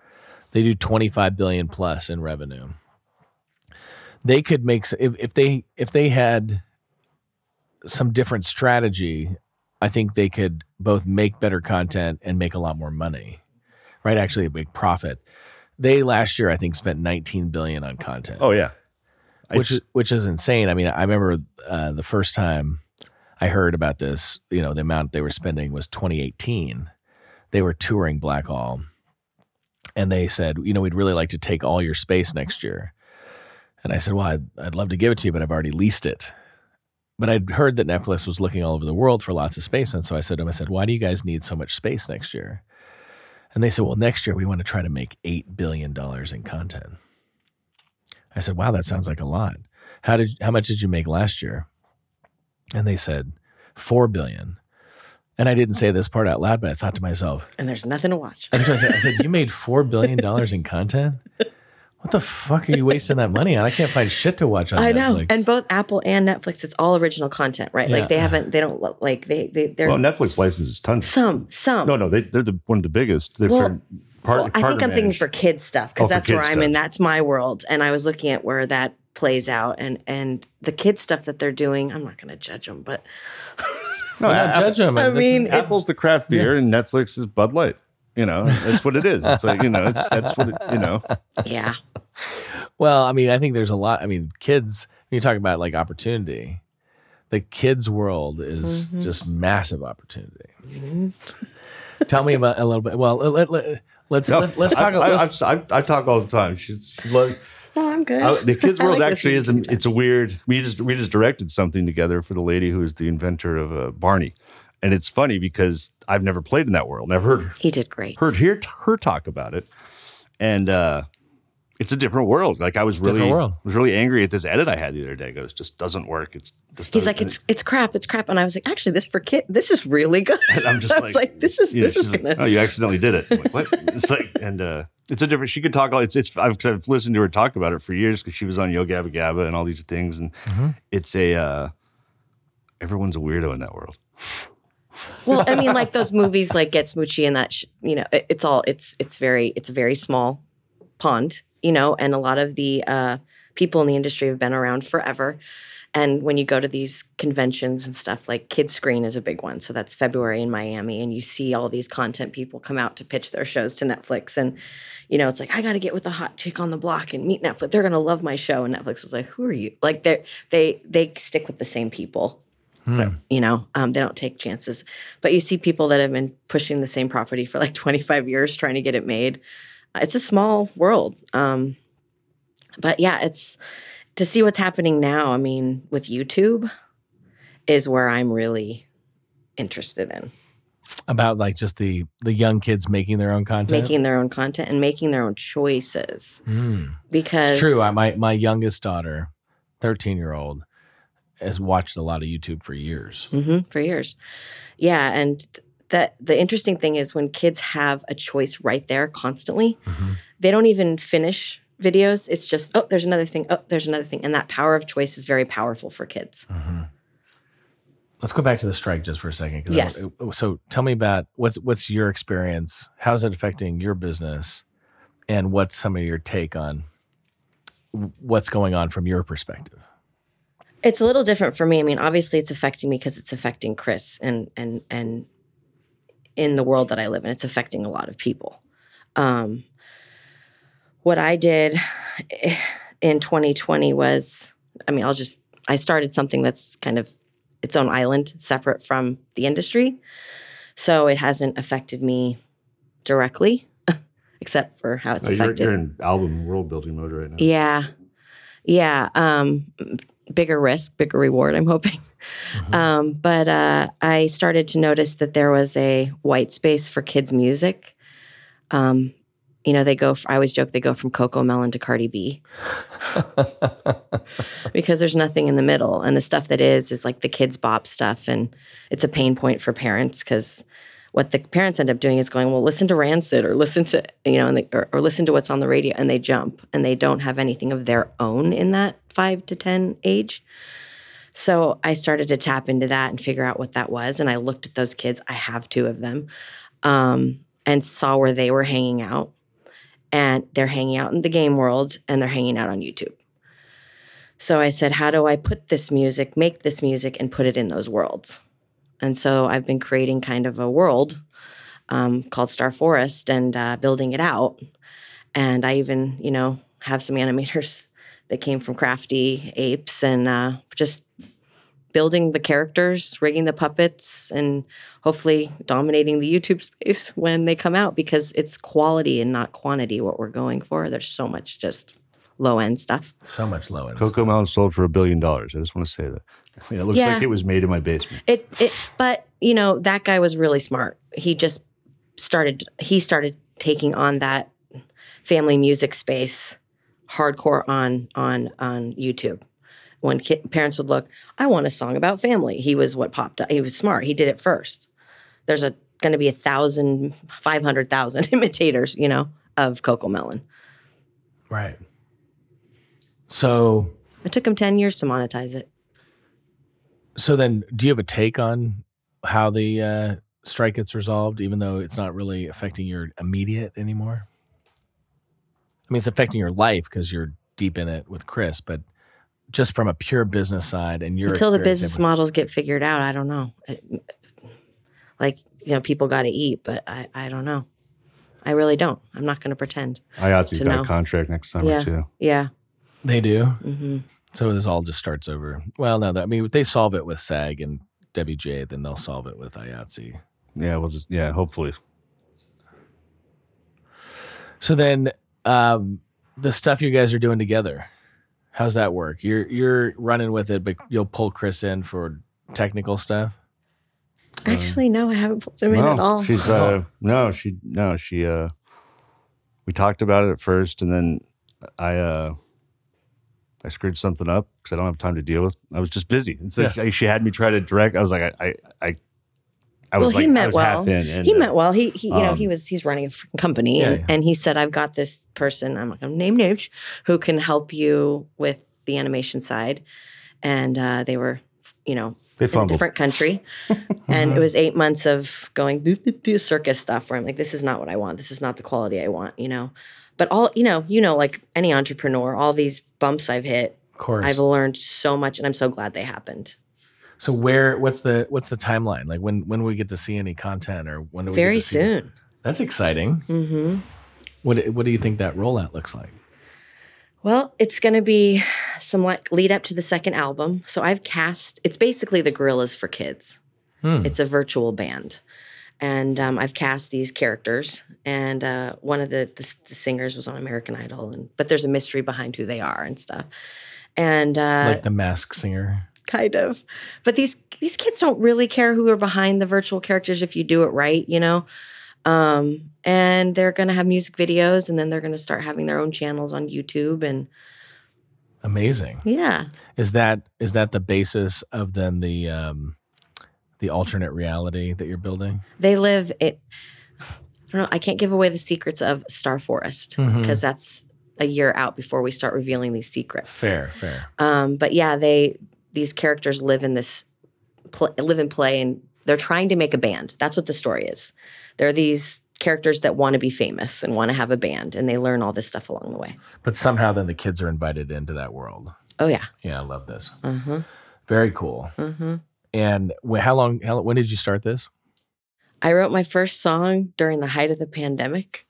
They do 25 billion plus in revenue. They could make if, if they if they had some different strategy, I think they could both make better content and make a lot more money. Right? Actually a big profit. They last year I think spent 19 billion on content oh yeah, which It's- is which is insane. I mean, I remember uh, the first time I heard about this. You know, the amount they were spending was 2018. They were touring Blackhall, and they said, you know, we'd really like to take all your space next year. And I said, well, I'd, I'd love to give it to you, but I've already leased it. But I'd heard that Netflix was looking all over the world for lots of space, and so I said to them, I said, why do you guys need so much space next year? And they said, well, next year we want to try to make eight billion dollars in content. I said, "Wow, that sounds like a lot. How did how much did you make last year?" And they said, 4 billion. And I didn't say this part out loud, but I thought to myself, And there's nothing to watch. I, said, I said, "You made 4 billion dollars in content? What the fuck are you wasting that money on? I can't find shit to watch on Netflix. I know. Netflix." And both Apple and Netflix, it's all original content, right? Yeah. Like they haven't, they don't look like they, they, they're well, Netflix licenses tons. some, some. No, no, they they're the one of the biggest. They're Well, part, well, I think I'm thinking for kids stuff Oh, because for that's where kids I'm in. That's my world, and I was looking at where that plays out, and and the kids stuff that they're doing. I'm not going to judge them, but No, Well, A- not judge them. I This is- mean, Apple's the craft beer and Netflix is Bud Light. You know, that's what it is. It's like you know, it's that's what it, you know. yeah, Well, I mean, I think there's a lot. I mean, kids, when you talk about like opportunity, the kids' world is Mhm. just massive opportunity. Mhm. Tell me about a little bit. Well, let, let, let's let, let's talk. I, I, let's- I, I, I talk all the time. She's she loves, no, I'm good. I, the kids world like actually is a, listening to you it's a weird. We just we just directed something together for the lady who is the inventor of uh, Barney, and it's funny because I've never played in that world. Never heard he did great. heard hear her talk about it, and uh, it's a different world. Like I was really Different world. was really angry at this edit I had the other day. It goes just doesn't work. It's just He's like, it's it's crap, it's crap, and I was like, actually, this for kid, this is really good. And I'm just I was like, like, this is you know, this is like, gonna. oh, you accidentally did it. Like, what? It's like, and uh, it's a different. She could talk all. It's it's. I've, 'cause I've listened to her talk about it for years because she was on Yo Gabba Gabba and all these things, and Mhm. it's a. Uh, everyone's a weirdo in that world. Well, I mean, like those movies, like Get Smoochy and that, sh- you know, it- it's all it's it's very it's a very small pond, you know, and a lot of the uh, people in the industry have been around forever. And when you go to these conventions and stuff, like Kidscreen is a big one. So that's February in Miami, and you see all these content people come out to pitch their shows to Netflix. And you know, it's like I got to get with the hot chick on the block and meet Netflix. They're gonna love my show, and Netflix is like, who are you? Like they they they stick with the same people Hmm. you know um, they don't take chances but you see people that have been pushing the same property for like 25 years trying to get it made Uh, it's a small world um, but yeah it's to see what's happening now i mean with youtube is where i'm really interested in about like just the the young kids making their own content. making their own content and making their own choices Hmm. because It's true. I, my my youngest daughter, thirteen year old, has watched a lot of YouTube for years. hmm for years. Yeah, and that the interesting thing is when kids have a choice right there constantly, Mhm. they don't even finish videos. It's just oh, there's another thing. Oh, there's another thing, and that power of choice is very powerful for kids. Mhm. Let's go back to the strike just for a second. 'cause I- Yes. so tell me about what's what's your experience? How's it affecting your business? And what's some of your take on what's going on from your perspective? It's a little different for me. I mean, obviously, it's affecting me because it's affecting Chris and and and in the world that I live in, it's affecting a lot of people. Um, what I did in 2020 was, I mean, I'll just I started something that's kind of its own island, separate from the industry, so it hasn't affected me directly, except for how it's you're, affected. you're in album world building mode right now. Yeah. Yeah. Um, bigger risk, bigger reward, I'm hoping. Um, but uh, I started to notice that there was a white space for kids' music. Um, you know, they go, I always joke, they go from CoComelon to Cardi B because there's nothing in the middle. And the stuff that is, is like the Kidz Bop stuff. And it's a pain point for parents because what the parents end up doing is going, well, listen to Rancid or listen to, you know, they, or, or listen to what's on the radio and they jump and they don't have anything of their own in that five to 10 age. So I started to tap into that and figure out what that was. And I looked at those kids, I have two of them, um, and saw where they were hanging out. And they're hanging out in the game world and they're hanging out on YouTube. So I said, how do I put this music, make this music, and put it in those worlds? And so I've been creating kind of a world um, called Star Forest and uh, building it out. And I even, you know, have some animators that came from Crafty Apes and uh, just building the characters, rigging the puppets, and hopefully dominating the YouTube space when they come out because it's quality and not quantity what we're going for. There's so much just low end stuff. So much low end. Coco Melon sold for a billion dollars. I just want to say that. I mean, it looks Yeah. like it was made in my basement. It it but you know, that guy was really smart. He just started he started taking on that family music space hardcore on on on YouTube. When ki- parents would look, I want a song about family. He was what popped up. He was smart. He did it first. There's a going to be a thousand, five hundred thousand imitators, you know, of CoComelon. Right. So It took him ten years to monetize it. so then do you have a take on how the uh, strike gets resolved, even though it's not really affecting your immediate anymore? I mean, it's affecting your life because you're deep in it with Chris, but just from a pure business side and your Until the business models get figured out, I don't know. It- like you know, people got to eat, but I I don't know. I really don't. I'm not going to pretend. IATSE's To got know. a contract next summer Yeah. too. Yeah. They do. hmm So this all just starts over. Well, no, that, I mean, if they solve it with SAG and WJ, then they'll solve it with IATSE. Yeah, we'll just yeah, hopefully. So then, um, the stuff you guys are doing together, how's that work? You're you're running with it, but you'll pull Chris in for technical stuff. Actually, no, I haven't pulled him in at all. She's uh no, she no, she uh we talked about it at first and then I uh I screwed something up because I don't have time to deal with. I was just busy, and so she, she had me try to direct. I was like, I, I, I, I was Well, he like, I meant was well. half in. And, he uh, meant well. He, he you know, he um, was he's running a company, Yeah, and, yeah. and he said, "I've got this person. I'm not going to name names, who can help you with the animation side." And uh, they were, you know, They in a different country, and it was eight months of going do, do, do circus stuff where I'm like, this is not what I want. This is not the quality I want, you know. But all you know, you know, like any entrepreneur, all these bumps I've hit, Of course. I've learned so much, and I'm so glad they happened. so where? What's the what's the timeline? Like when when we get to see any content or when do we get Very to see- soon. That's exciting. Mm-hmm. What what do you think that rollout looks like? Well, it's going to be some like lead up to the second album. So I've cast. It's basically the Gorillaz for kids. Hmm. It's a virtual band, and um, I've cast these characters. And uh, one of the, the the singers was on American Idol, and but there's a mystery behind who they are and stuff. And uh, like the Mask Singer. kind of, but these these kids don't really care who are behind the virtual characters if you do it right, you know. Um, and they're going to have music videos, and then they're going to start having their own channels on YouTube, and Amazing. yeah. Is that is that the basis of then the um, the alternate reality that you're building? they live it i don't know i can't give away the secrets of star forest because that's a year out before we start revealing these secrets Fair, fair. um, but yeah they these characters live in this pl- live and play and they're trying to make a band that's what the story is there are these characters that want to be famous and want to have a band and they learn all this stuff along the way But somehow then the kids are invited into that world. oh yeah Yeah, I love this. uh-huh Very cool. uh-huh And wh- how long? How, when did you start this? I wrote my first song during the height of the pandemic.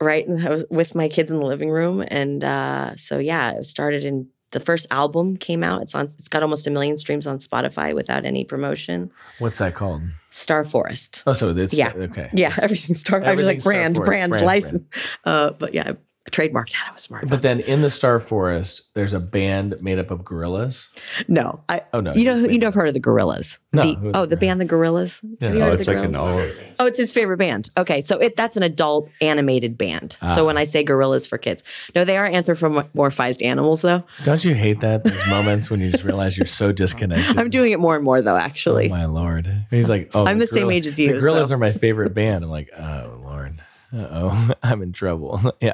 Right. And I was with my kids in the living room. And uh, so, yeah, it started in the first album came out. It's on, it's got almost a million streams on Spotify without any promotion. What's that called? Star Forest. Oh, so this. Yeah. Okay. Yeah. Everything Star, I was like brand, Forest, brand, brand, license. Uh, but yeah, Trademark that. I was smart. But then in the Star Forest, there's a band made up of gorillas. no, I. Oh no, You know, you made know, it I've heard of the Gorillaz. No, The- who are the oh, the band, the Gorillaz. Yeah. Have you Oh, heard of it's the like an Gorillaz? oh, Oh, it's his favorite band. Okay, so it that's an adult animated band. Ah. So when I say gorillas for kids, no, they are anthropomorphized animals, though. Don't you hate that those moments when you just realize you're so disconnected? I'm doing it more and more, though. Oh Actually, my lord! He's like, oh, I'm the same age as you, The Gorillaz so- are my favorite band. I'm like, oh lord. Uh oh, I'm in trouble. yeah,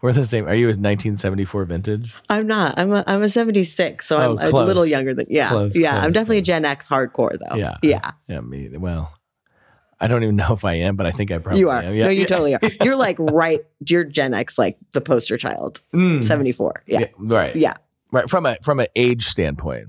we're the same. Are you a 1974 vintage? I'm not. I'm a I'm a 76, so Oh, I'm a little younger than yeah. Close, yeah, close, I'm definitely a. Gen X hardcore though. Yeah. yeah. Yeah, me. Well, I don't even know if I am, but I think I probably You are. am. Yeah, no, you totally are. You're like right. You're Gen X, like the poster child. Mm. 74. Yeah. right. Yeah. right. From a from an age standpoint.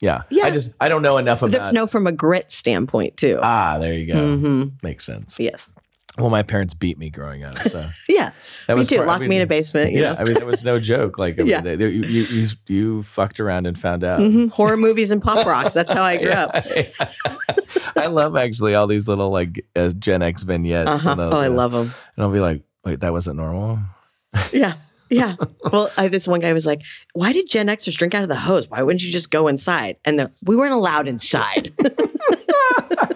Yeah, Yeah. I just I don't know enough about. no, from a grit standpoint too. ah, there you go. hmm Makes sense. Yes. Well, my parents beat me growing up, so Yeah. that me too. part- I mean, me in a basement. You yeah, know. I mean, that was no joke. Like, I mean, Yeah. they- they- you, you, you, you fucked around and found out. hmm Horror movies and pop rocks. That's how I grew Yeah. up. I love actually all these little like uh, Gen X vignettes. Uh-huh. Oh, I love them. And I'll be like, wait, that wasn't normal. Yeah. Yeah. Well, I, this one guy was like, "Why did Gen Xers drink out of the hose? Why wouldn't you just go inside?" And the, we weren't allowed inside.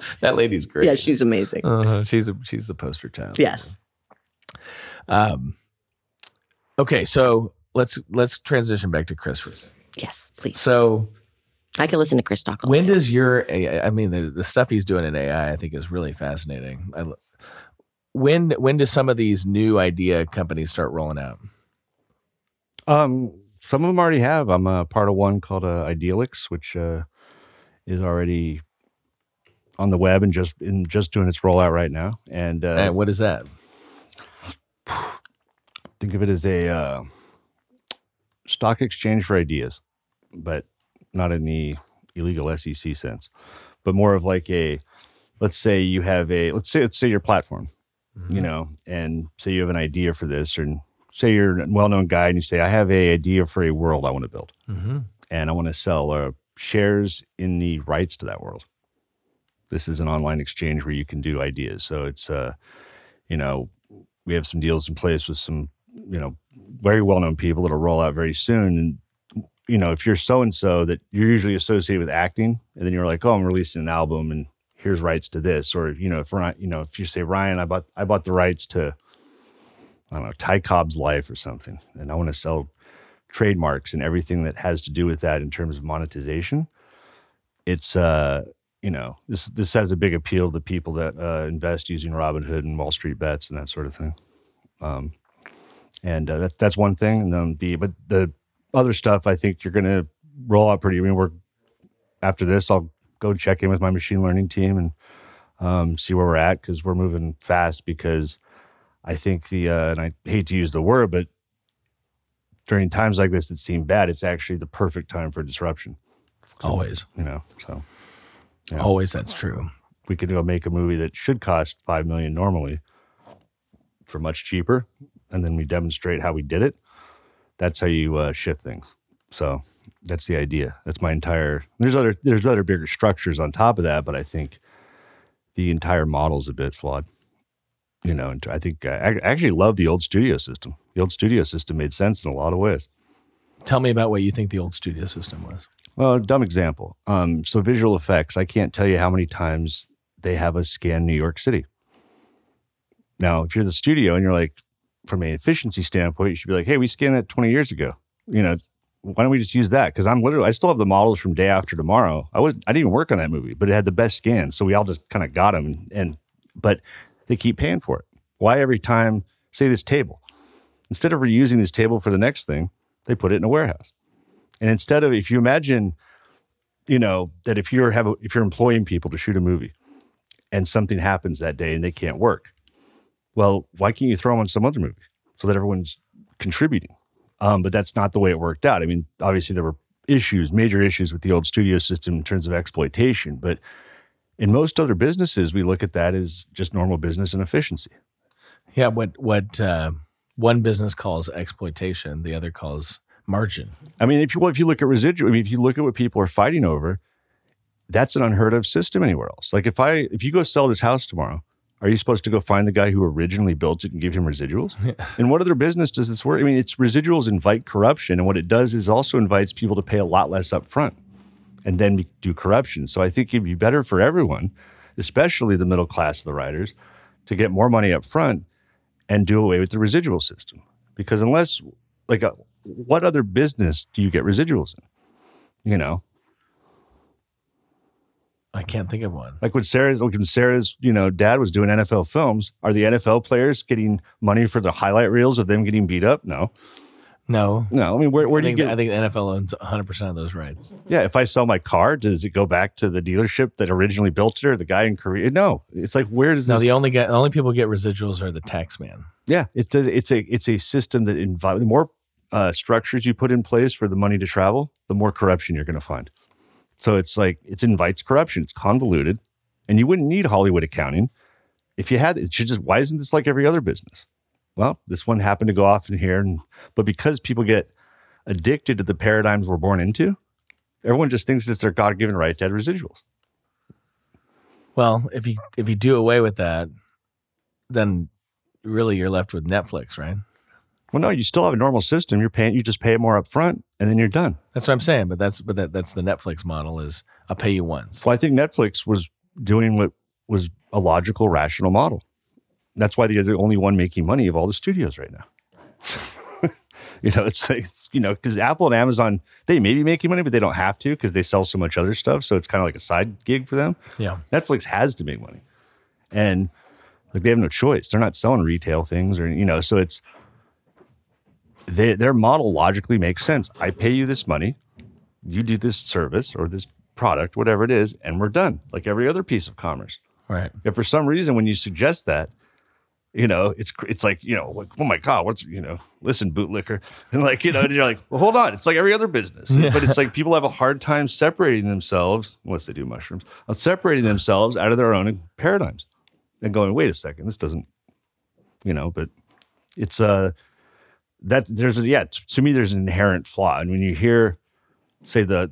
That lady's great. yeah, she's amazing. uh, she's a, she's the poster child. Yes. Um. Okay, so let's let's transition back to Chris for a second. Yes, please. So I can listen to Chris talk. when does your AI, I mean the, the stuff he's doing in AI I think is really fascinating. I, when when do some of these new idea companies start rolling out? Um, some of them already have. I'm a part of one called uh, Idealix, which uh, is already on the web and just in just doing its rollout right now. And uh, and what is that? think of it as a uh, stock exchange for ideas, but not in the illegal SEC sense, but more of like a let's say you have a let's say let's say your platform, you know, and say you have an idea for this, or say you're a well-known guy and you say I have a idea for a world I want to build, Mm-hmm. and I want to sell uh, shares in the rights to that world. This is an online exchange where you can do ideas. So it's uh, you know, we have some deals in place with some, you know, very well known people that'll roll out very soon. And, you know, if you're so and so that you're usually associated with acting, and then you're like, oh, I'm releasing an album and here's rights to this. Or, you know, if Ryan, you know, if you say, Ryan, I bought I bought the rights to I don't know, Ty Cobb's life or something, and I want to sell trademarks and everything that has to do with that in terms of monetization. It's uh you know, this this has a big appeal to people that uh, invest using Robinhood and Wall Street bets and that sort of thing. Um, and uh, that's that's one thing. And then the but the other stuff, I think you're going to roll out pretty. I mean, we're after this, I'll go check in with my machine learning team and um, see where we're at because we're moving fast. Because I think the uh, and I hate to use the word, but during times like this that seem bad, it's actually the perfect time for disruption. Always, You know, so Yeah. always that's true. we could go make a movie that should cost five million normally for much cheaper, and then we demonstrate how we did it. That's how you uh, shift things. So that's the idea. That's my entire. There's other there's other bigger structures on top of that, but I think the entire model's a bit flawed. You know, and I think I I actually love the old studio system. The old studio system made sense in a lot of ways. Tell me about what you think the old studio system was. Well, dumb example. Um, so visual effects. I can't tell you how many times they have us scan New York City. Now, if you're the studio and you're like, from an efficiency standpoint, you should be like, hey, we scanned that 20 years ago. You know, why don't we just use that? Because I'm literally, I still have the models from Day After Tomorrow. I was, I didn't even work on that movie, but it had the best scan, so we all just kind of got them. And but they keep paying for it. Why every time? Say this table, instead of reusing this table for the next thing, they put it in a warehouse. And instead of, if you imagine, you know, that if you're have a, if you're employing people to shoot a movie, and something happens that day and they can't work, well, why can't you throw them on some other movie so that everyone's contributing? Um, but that's not the way it worked out. I mean, obviously there were issues, major issues with the old studio system in terms of exploitation, but in most other businesses, we look at that as just normal business and efficiency. Yeah, what what uh, one business calls exploitation, the other calls margin. I mean, if you well, if you look at residual, I mean, if you look at what people are fighting over, that's an unheard of system anywhere else. Like if I if you go sell this house tomorrow, Are you supposed to go find the guy who originally built it and give him residuals? And what other business does this work? I mean, it's residuals invite corruption, and what it does is also invites people to pay a lot less up front and then do corruption. So I think it'd be better for everyone, especially the middle class of the writers, to get more money up front and do away with the residual system. Because unless, like, uh what other business do you get residuals in? You know, I can't think of one. like when Sarah's, like when Sarah's, you know, dad was doing NFL films. Are the NFL players getting money for the highlight reels of them getting beat up? No, No. no. I mean, where, where I do you get? I think the NFL owns 100% of those rights. yeah, if I sell my car, does it go back to the dealership that originally built it or the guy in Korea? No, it's like where does No, this? the only guy, the only people who get residuals are the tax man. Yeah, it's a, it's a it's a system that the more uh, structures you put in place for the money to travel, the more corruption you're going to find. So it's like it invites corruption. It's convoluted, and you wouldn't need Hollywood accounting if you had. It should just why isn't this like every other business? Well, this one happened to go off in here, and but because people get addicted to the paradigms we're born into, everyone just thinks it's their God given right to add residuals. Well, if you if you do away with that, then really you're left with Netflix, right? Well, no, you still have a normal system. You're paying. You just pay it more up front, and then you're done. That's what I'm saying. But that's but that, that's the Netflix model is I'll pay you once. Well, I think Netflix was doing what was a logical, rational model. That's why they're the only one making money of all the studios right now. you know, it's it's, you know, because Apple and Amazon, they may be making money, but they don't have to because they sell so much other stuff. So it's kind of like a side gig for them. Yeah. Netflix has to make money. And like they have no choice. They're not selling retail things or, you know, so it's, they, their model logically makes sense. I pay you this money, you do this service or this product, whatever it is, and we're done, like every other piece of commerce. Right. If for some reason when you suggest that, you know, it's it's like you know, like oh my god, what's you know, listen, bootlicker, and like you know, and you're like, well, hold on, it's like every other business, but it's like people have a hard time separating themselves unless they do mushrooms, separating themselves out of their own paradigms, and going, wait a second, this doesn't, you know, but it's uh that there's a, yeah, to me there's an inherent flaw, and when you hear, say the,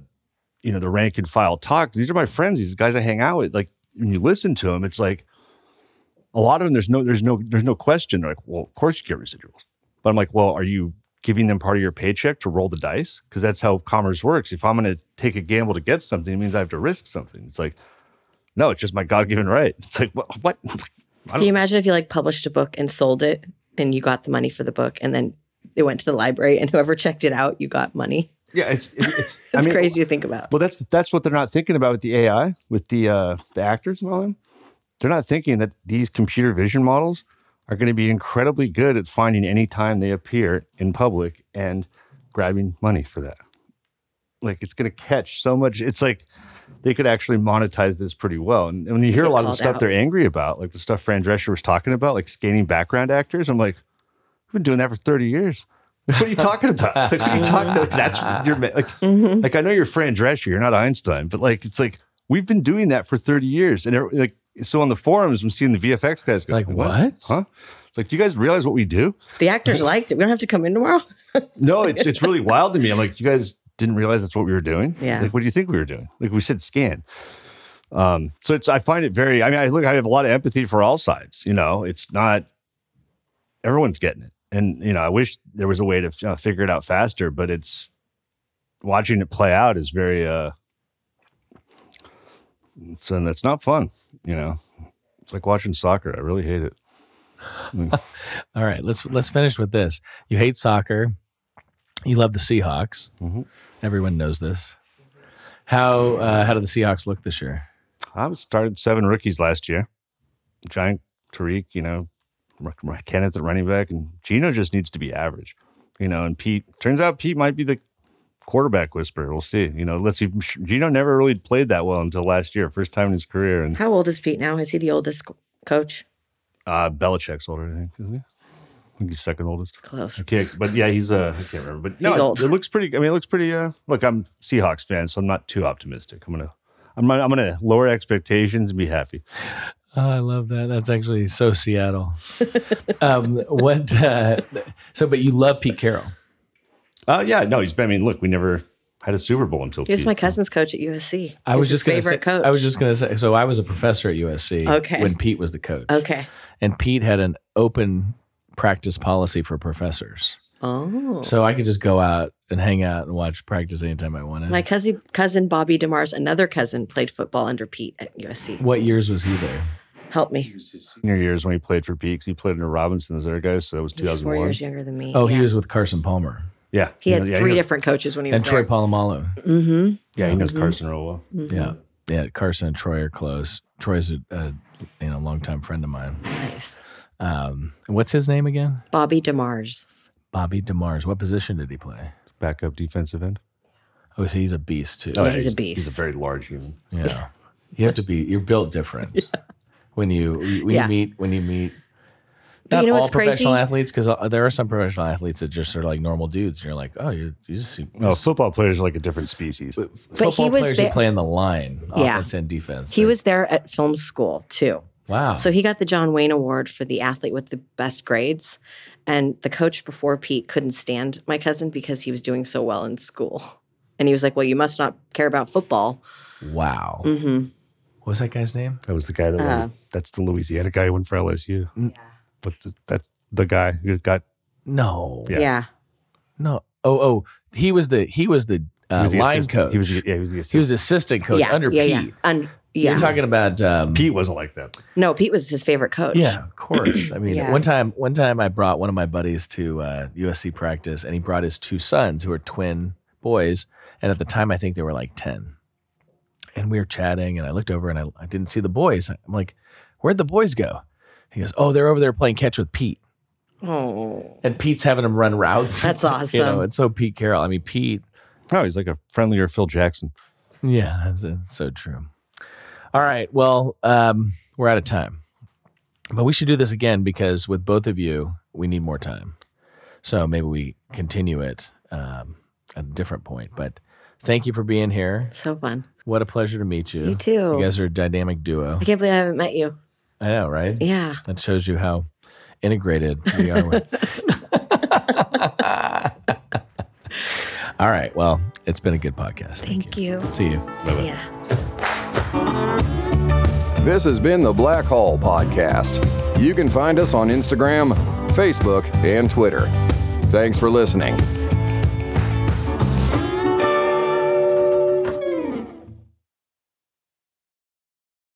you know, the rank and file talk, these are my friends, these guys I hang out with, like when you listen to them, it's like a lot of them there's no there's no there's no question. They're like well of course you get residuals. But i'm like well are you giving them part of your paycheck to roll the dice? Because that's how commerce works. If i'm going to take a gamble to get something it means i have to risk something. It's like no it's just my god-given right. It's like what, what? Can you imagine if you like published a book and sold it and you got the money for the book and then it went to the library and whoever checked it out, you got money? yeah it's it's, it's It's crazy to think about. well that's that's what they're not thinking about with the ai with the uh the actors and all them they're not thinking that these computer vision models are going to be incredibly good at finding any time they appear in public and grabbing money for that. Like it's going to catch so much. It's like they could actually monetize this pretty well. And, and when you hear a lot of the stuff out. they're angry about, like the stuff Fran Drescher was talking about, like scanning background actors, I'm like, we've been doing that for 30 years. Like, what are you talking about? Like, what are you talking about? Like, that's your like, Mm-hmm. like I know you're Fran Drescher, you're not Einstein, but like it's like we've been doing that for 30 years. And it- like so on the forums, I'm seeing the VFX guys go, Like, what? Huh? It's like, do you guys realize what we do? The actors liked it. We don't have to come in tomorrow. No, it's it's really wild to me. I'm like, you guys didn't realize that's what we were doing. Yeah. Like, what do you think we were doing? Like, we said scan. Um, so it's I find it very. I mean, I look, I have a lot of empathy for all sides. You know, it's not everyone's getting it, and you know, I wish there was a way to uh, figure it out faster. But it's watching it play out is very. uh it's, and it's not fun. You know, it's like watching soccer. I really hate it. All right, let's let's finish with this. You hate soccer. You love the Seahawks. Mhm. Everyone knows this. How uh, how do the Seahawks look this year? I started seven rookies last year. Giant Tariq, you know, Kenneth at running back, and Gino just needs to be average, you know. And Pete turns out Pete might be the quarterback whisperer. We'll see. You know, let's see. Gino never really played that well until last year, first time in his career. And How old is Pete now? Is he the oldest coach? uh, Belichick's older, I think, isn't he? I think he's second oldest. Close. Okay, but yeah, he's uh, I can't remember, but no, He's it- old. It, looks pretty. I mean, it looks pretty. Uh, look, I'm Seahawks fan, so I'm not too optimistic. I'm gonna, I'm gonna, I'm gonna lower expectations and be happy. Oh, I love that. That's actually so Seattle. um, what? Uh, so, but you love Pete Carroll. Uh, yeah, no, he's. I mean, look, we never. Had a Super Bowl until He was Pete. my cousin's coach at USC. I was He's his just gonna favorite say, coach. I was just gonna say. So I was a professor at USC. Okay. When Pete was the coach. okay. And Pete had an open practice policy for professors, Oh, so I could just go out and hang out and watch practice anytime I wanted. my cousin cousin Bobby Demars, another cousin, played football under Pete at USC. what years was he there? Help me. senior years when he played for Pete 'cause he played under Robinson as their guys, so it was He's four 2001. years younger than me. Oh, he was with Carson Palmer Yeah, He had yeah, three knows- different coaches when he was and Troy there. Polamalu. mm-hmm. Yeah, he knows Mhm. Carson real well. Yeah, yeah. Carson and Troy are close. Troy's a, a you know longtime friend of mine. Nice. Um, what's his name again? Bobby Demars. Bobby Demars. What position did he play? Backup defensive end. Oh, so he's a beast too. Yeah, he's a beast. He's a very large human. Yeah. You have to be you're built different. When you when Yeah. you meet when you meet not you know all what's professional crazy? athletes because there are some professional athletes that just are like normal dudes and you're like oh you you just see No, football players are like a different species. football he was players who play in the line Yeah. offense and defense He They- was there at film school too. wow So he got the John Wayne Award for the athlete with the best grades. And the coach before Pete couldn't stand my cousin because he was doing so well in school. And he was like, Well, you must not care about football. wow hmm what was that guy's name That was the guy that Uh, won. That's the Louisiana guy who went for LSU. What's the, that's the guy who got no Yeah. Yeah. no oh oh he was the he was the he uh, was the line assistant- coach He was the, yeah, he was the he assistant. was the assistant coach yeah. under yeah, Pete Yeah. Un- yeah. you're talking about um, Pete wasn't like that. no, Pete was his favorite coach. Yeah, of course. I mean, Yeah. one time, one time I brought one of my buddies to uh, USC practice, and he brought his two sons, who are twin boys, and at the time I think they were like ten. And we were chatting, and I looked over and I, I didn't see the boys. I'm like, "Where'd the boys go?" He goes, "Oh, they're over there playing catch with Pete." Oh. And Pete's having them run routes. That's awesome. you know, awesome. it's so Pete Carroll. I mean, Pete. Oh, he's like a friendlier Phil Jackson. Yeah, that's, that's so true. All right. Well, um, we're out of time, but we should do this again because with both of you, we need more time. So maybe we continue it um, at a different point. But thank you for being here. So fun. What a pleasure to meet you. You too. You guys are a dynamic duo. I can't believe I haven't met you. I know, right? Yeah. That shows you how integrated we are with. All right. Well, it's been a good podcast. Thank you. See you. Yeah. This has been the Blackhall Podcast. You can find us on Instagram, Facebook, and Twitter. Thanks for listening.